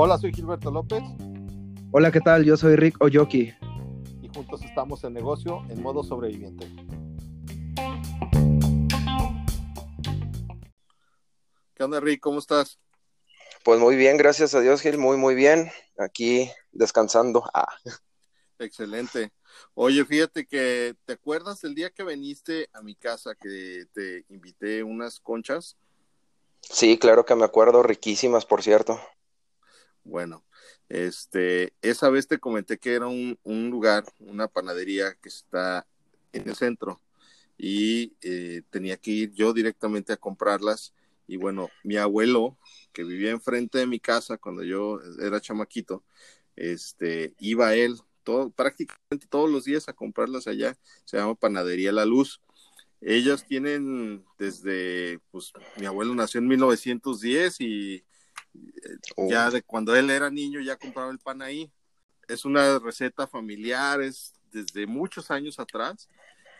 Hola, soy Gilberto López. Hola, ¿qué tal? Yo soy Rick Oyoki. Y juntos estamos en negocio en modo sobreviviente. ¿Qué onda, Rick? ¿Cómo estás? Pues muy bien, gracias a Dios, Gil, muy, muy bien. Aquí descansando. Ah. Excelente. Oye, fíjate que, ¿te acuerdas el día que viniste a mi casa que te invité unas conchas? Sí, claro que me acuerdo, riquísimas, por cierto. Bueno, este, esa vez te comenté que era un, un lugar, una panadería que está en el centro y eh, tenía que ir yo directamente a comprarlas. Y bueno, mi abuelo, que vivía enfrente de mi casa cuando yo era chamaquito, este, iba él todo, prácticamente todos los días a comprarlas allá. Se llama Panadería La Luz. Ellos tienen desde, pues mi abuelo nació en 1910 y Oh. Ya de cuando él era niño ya compraba el pan ahí. Es una receta familiar, es desde muchos años atrás.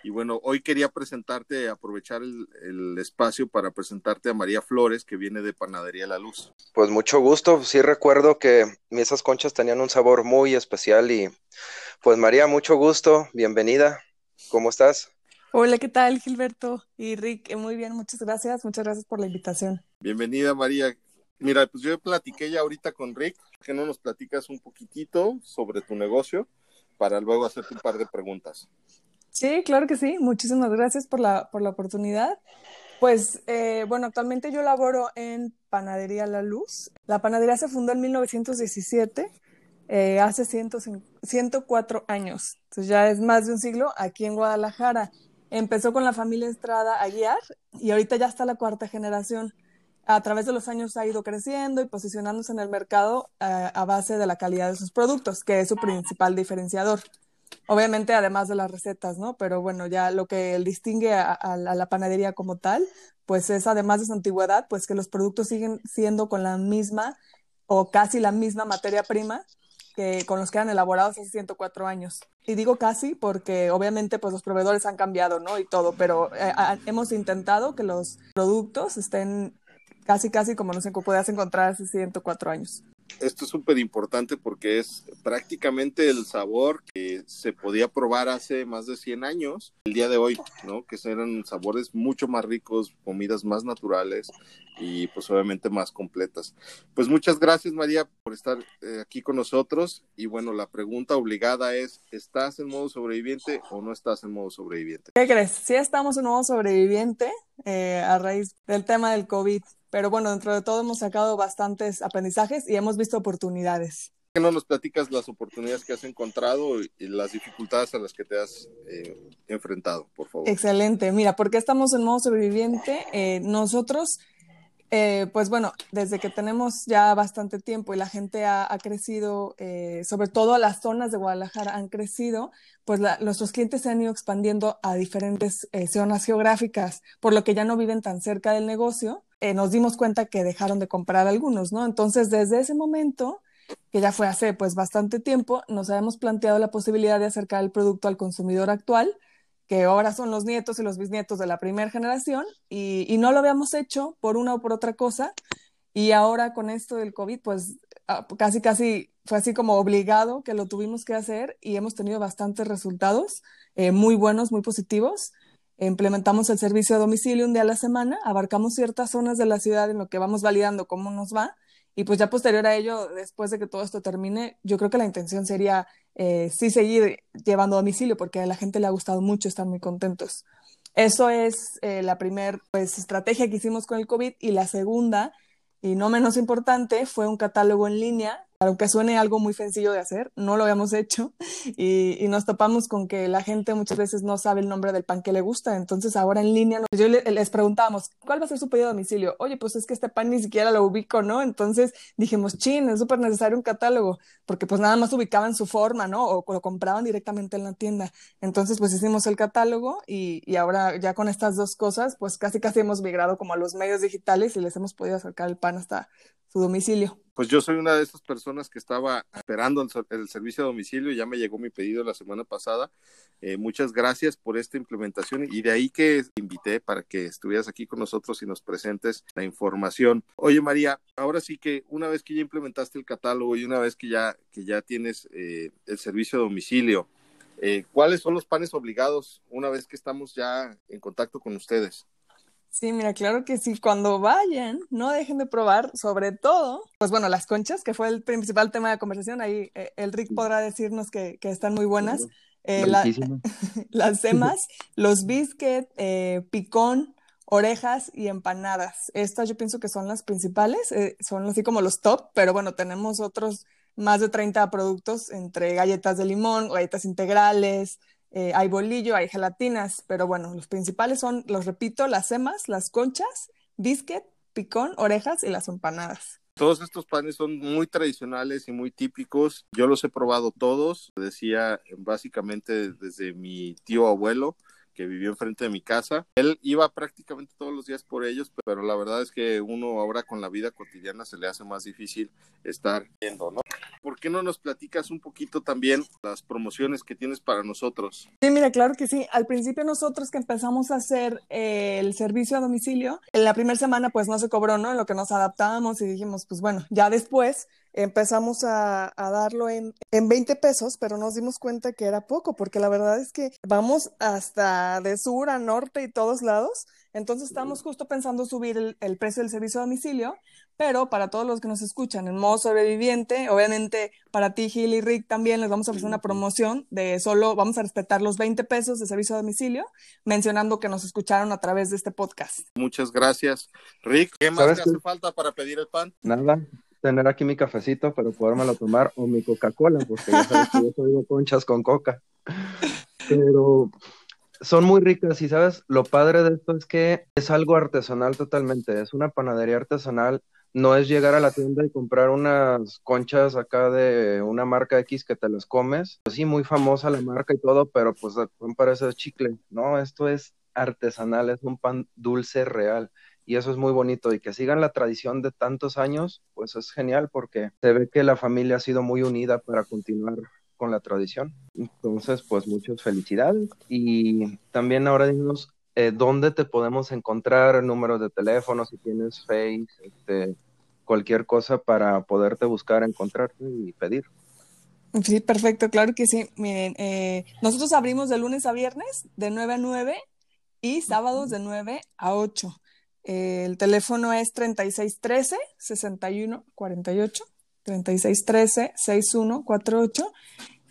Y bueno, hoy quería presentarte, aprovechar el, espacio para presentarte a María Flores, que viene de Panadería La Luz. Pues mucho gusto, sí recuerdo que esas conchas tenían un sabor muy especial y pues María, mucho gusto, bienvenida, ¿cómo estás? Hola, ¿qué tal Gilberto y Rick? Muy bien, muchas gracias, muchas gracias por la invitación. Bienvenida María, Mira, pues yo platiqué ya ahorita con Rick, que no nos platicas un poquitito sobre tu negocio para luego hacerte un par de preguntas. Sí, claro que sí. Muchísimas gracias por la, por la oportunidad. Pues eh, bueno, actualmente yo laboro en Panadería La Luz. La panadería se fundó en 1917, eh, hace 104 años. Entonces ya es más de un siglo aquí en Guadalajara. Empezó con la familia Estrada Aguiar y ahorita ya está la cuarta generación a través de los años ha ido creciendo y posicionándose en el mercado eh, a base de la calidad de sus productos, que es su principal diferenciador. Obviamente, además de las recetas, ¿no? Pero bueno, ya lo que distingue a, la panadería como tal, pues es además de su antigüedad, pues que los productos siguen siendo con la misma o casi la misma materia prima que con los que eran elaborados hace 104 años. Y digo casi porque obviamente pues los proveedores han cambiado, ¿no? Y todo, pero eh, hemos intentado que los productos estén casi, casi como no se podías encontrar hace 104 años. Esto es súper importante porque es prácticamente el sabor que se podía probar hace más de 100 años, el día de hoy, ¿no? Que eran sabores mucho más ricos, comidas más naturales y pues obviamente más completas. Pues muchas gracias María por estar eh, aquí con nosotros y bueno, la pregunta obligada es, ¿estás en modo sobreviviente o no estás en modo sobreviviente? ¿Qué crees? Sí estamos en modo sobreviviente eh, a raíz del tema del COVID pero bueno, dentro de todo hemos sacado bastantes aprendizajes y hemos visto oportunidades. ¿Por qué no nos platicas las oportunidades que has encontrado y las dificultades a las que te has eh, enfrentado, por favor? Excelente. Mira, ¿por qué estamos en modo sobreviviente? Eh, nosotros, eh, pues bueno, desde que tenemos ya bastante tiempo y la gente ha, crecido, sobre todo las zonas de Guadalajara han crecido, pues nuestros clientes se han ido expandiendo a diferentes zonas geográficas, por lo que ya no viven tan cerca del negocio eh, nos dimos cuenta que dejaron de comprar algunos, ¿no? Entonces, desde ese momento, que ya fue hace pues bastante tiempo, nos habíamos planteado la posibilidad de acercar el producto al consumidor actual, que ahora son los nietos y los bisnietos de la primera generación, y, y no lo habíamos hecho por una o por otra cosa, y ahora con esto del COVID, pues ah, casi, casi fue así como obligado que lo tuvimos que hacer y hemos tenido bastantes resultados eh, muy buenos, muy positivos. Implementamos el servicio a domicilio un día a la semana, abarcamos ciertas zonas de la ciudad en lo que vamos validando cómo nos va y pues ya posterior a ello, después de que todo esto termine, yo creo que la intención sería eh, sí seguir llevando a domicilio porque a la gente le ha gustado mucho, están muy contentos. Eso es eh, la primera pues, estrategia que hicimos con el COVID y la segunda, y no menos importante, fue un catálogo en línea aunque suene algo muy sencillo de hacer, no lo habíamos hecho y, nos topamos con que la gente muchas veces no sabe el nombre del pan que le gusta. Entonces ahora en línea yo les preguntábamos, ¿cuál va a ser su pedido a domicilio? Oye, pues es que este pan ni siquiera lo ubico, ¿no? Entonces dijimos, chin, es súper necesario un catálogo, porque pues nada más ubicaban su forma, ¿no? O, lo compraban directamente en la tienda. Entonces pues hicimos el catálogo y, y ahora ya con estas dos cosas, pues casi casi hemos migrado como a los medios digitales y les hemos podido acercar el pan hasta su domicilio. Pues yo soy una de esas personas que estaba esperando el, servicio a domicilio, ya me llegó mi pedido la semana pasada. Eh, muchas gracias por esta implementación y de ahí que te invité para que estuvieras aquí con nosotros y nos presentes la información. Oye María, ahora sí que una vez que ya implementaste el catálogo y una vez que ya, que ya tienes eh, el servicio a domicilio, eh, ¿cuáles son los panes obligados una vez que estamos ya en contacto con ustedes? Sí, mira, claro que sí. Cuando vayan, no dejen de probar, sobre todo, pues bueno, las conchas, que fue el principal tema de conversación. Ahí eh, el Rick podrá decirnos que, están muy buenas. Eh, las semas, los biscuits, eh, picón, orejas y empanadas. Estas yo pienso que son las principales, son así como los top, pero bueno, tenemos otros más de 30 productos entre galletas de limón, galletas integrales, eh, hay bolillo, hay gelatinas, pero bueno, los principales son, los repito, las semas, las conchas, biscuit, picón, orejas y las empanadas. Todos estos panes son muy tradicionales y muy típicos. Yo los he probado todos. Decía básicamente desde mi tío abuelo que vivió enfrente de mi casa. Él iba prácticamente todos los días por ellos, pero la verdad es que uno ahora con la vida cotidiana se le hace más difícil estar yendo, ¿no? ¿Por qué no nos platicas un poquito también las promociones que tienes para nosotros? Sí, mira, claro que sí. Al principio nosotros que empezamos a hacer eh, el servicio a domicilio, en la primera semana pues no se cobró, ¿no? En lo que nos adaptábamos y dijimos, pues bueno, ya después empezamos a, darlo en, en 20 pesos, pero nos dimos cuenta que era poco, porque la verdad es que vamos hasta de sur a norte y todos lados. Entonces estamos justo pensando subir el, precio del servicio a domicilio, pero para todos los que nos escuchan en modo sobreviviente, obviamente para ti, Gil y Rick también les vamos a ofrecer una promoción de solo, vamos a respetar los 20 pesos de servicio a domicilio, mencionando que nos escucharon a través de este podcast. Muchas gracias. Rick, ¿qué más te hace falta para pedir el pan? Nada, tener aquí mi cafecito para podérmelo tomar o mi Coca-Cola, porque ya sabes que yo soy conchas con coca. Pero son muy ricas y sabes, lo padre de esto es que es algo artesanal totalmente, es una panadería artesanal, no es llegar a la tienda y comprar unas conchas acá de una marca X que te las comes, pues sí, muy famosa la marca y todo, pero pues parece chicle, ¿no? Esto es artesanal, es un pan dulce real y eso es muy bonito y que sigan la tradición de tantos años, pues es genial porque se ve que la familia ha sido muy unida para continuar con la tradición. Entonces, pues muchas felicidades y también ahora dinos eh, dónde te podemos encontrar, números de teléfono, si tienes Face, este, cualquier cosa para poderte buscar, encontrarte y pedir. Sí, perfecto, claro que sí. Miren, eh, nosotros abrimos de lunes a viernes de 9 a 9 y sábados de 9 a 8 el teléfono es 3613-6148, 3613-6148.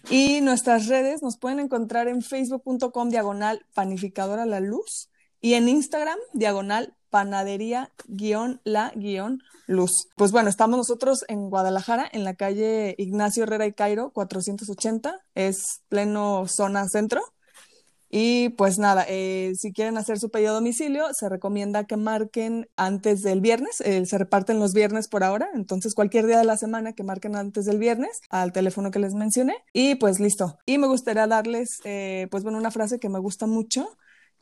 Y nuestras redes nos pueden encontrar en facebook.com diagonal panificadora la luz y en Instagram diagonal panadería guion la guion luz. Pues bueno, estamos nosotros en Guadalajara, en la calle Ignacio Herrera y Cairo 480, es pleno zona centro. Y pues nada, eh, si quieren hacer su pedido a domicilio, se recomienda que marquen antes del viernes. Eh, se reparten los viernes por ahora, entonces cualquier día de la semana que marquen antes del viernes al teléfono que les mencioné. Y pues listo. Y me gustaría darles, eh, pues bueno, una frase que me gusta mucho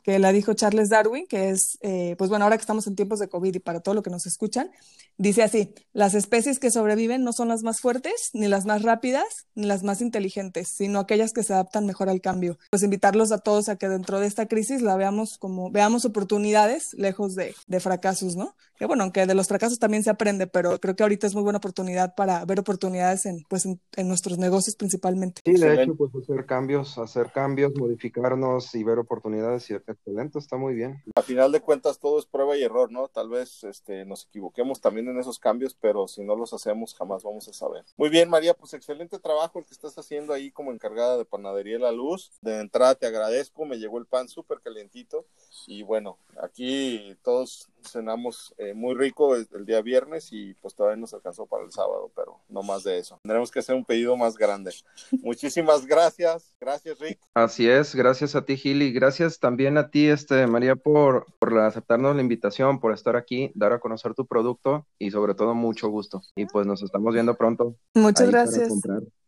que la dijo Charles Darwin, que es, eh, pues bueno, ahora que estamos en tiempos de COVID y para todo lo que nos escuchan, dice así, las especies que sobreviven no son las más fuertes, ni las más rápidas, ni las más inteligentes, sino aquellas que se adaptan mejor al cambio. Pues invitarlos a todos a que dentro de esta crisis la veamos como, veamos oportunidades lejos de, de fracasos, ¿no? Que bueno, aunque de los fracasos también se aprende, pero creo que ahorita es muy buena oportunidad para ver oportunidades en, pues en, en nuestros negocios principalmente. Sí, de hecho, pues hacer cambios, hacer cambios, modificarnos y ver oportunidades y excelente, está muy bien. A final de cuentas todo es prueba y error, ¿no? Tal vez este, nos equivoquemos también en esos cambios, pero si no los hacemos jamás vamos a saber. Muy bien, María, pues excelente trabajo el que estás haciendo ahí como encargada de Panadería La Luz. De entrada te agradezco, me llegó el pan súper calientito y bueno, aquí todos cenamos eh, muy rico el, día viernes y pues todavía nos alcanzó para el sábado, pero no más de eso. Tendremos que hacer un pedido más grande. Muchísimas gracias. Gracias, Rick. Así es, gracias a ti, Gil, y gracias también a ti, este, María, por, por aceptarnos la invitación, por estar aquí, dar a conocer tu producto y sobre todo mucho gusto. Y pues nos estamos viendo pronto. Muchas gracias.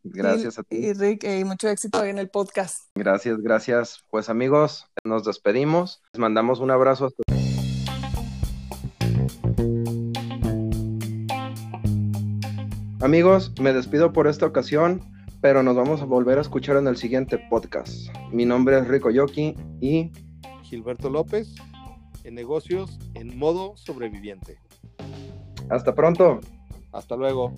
Gracias a ti. Y Rick, y mucho éxito en el podcast. Gracias, gracias. Pues amigos, nos despedimos. Les mandamos un abrazo hasta Amigos, me despido por esta ocasión, pero nos vamos a volver a escuchar en el siguiente podcast. Mi nombre es Rico Yoki y Gilberto López en negocios en modo sobreviviente. Hasta pronto. Hasta luego.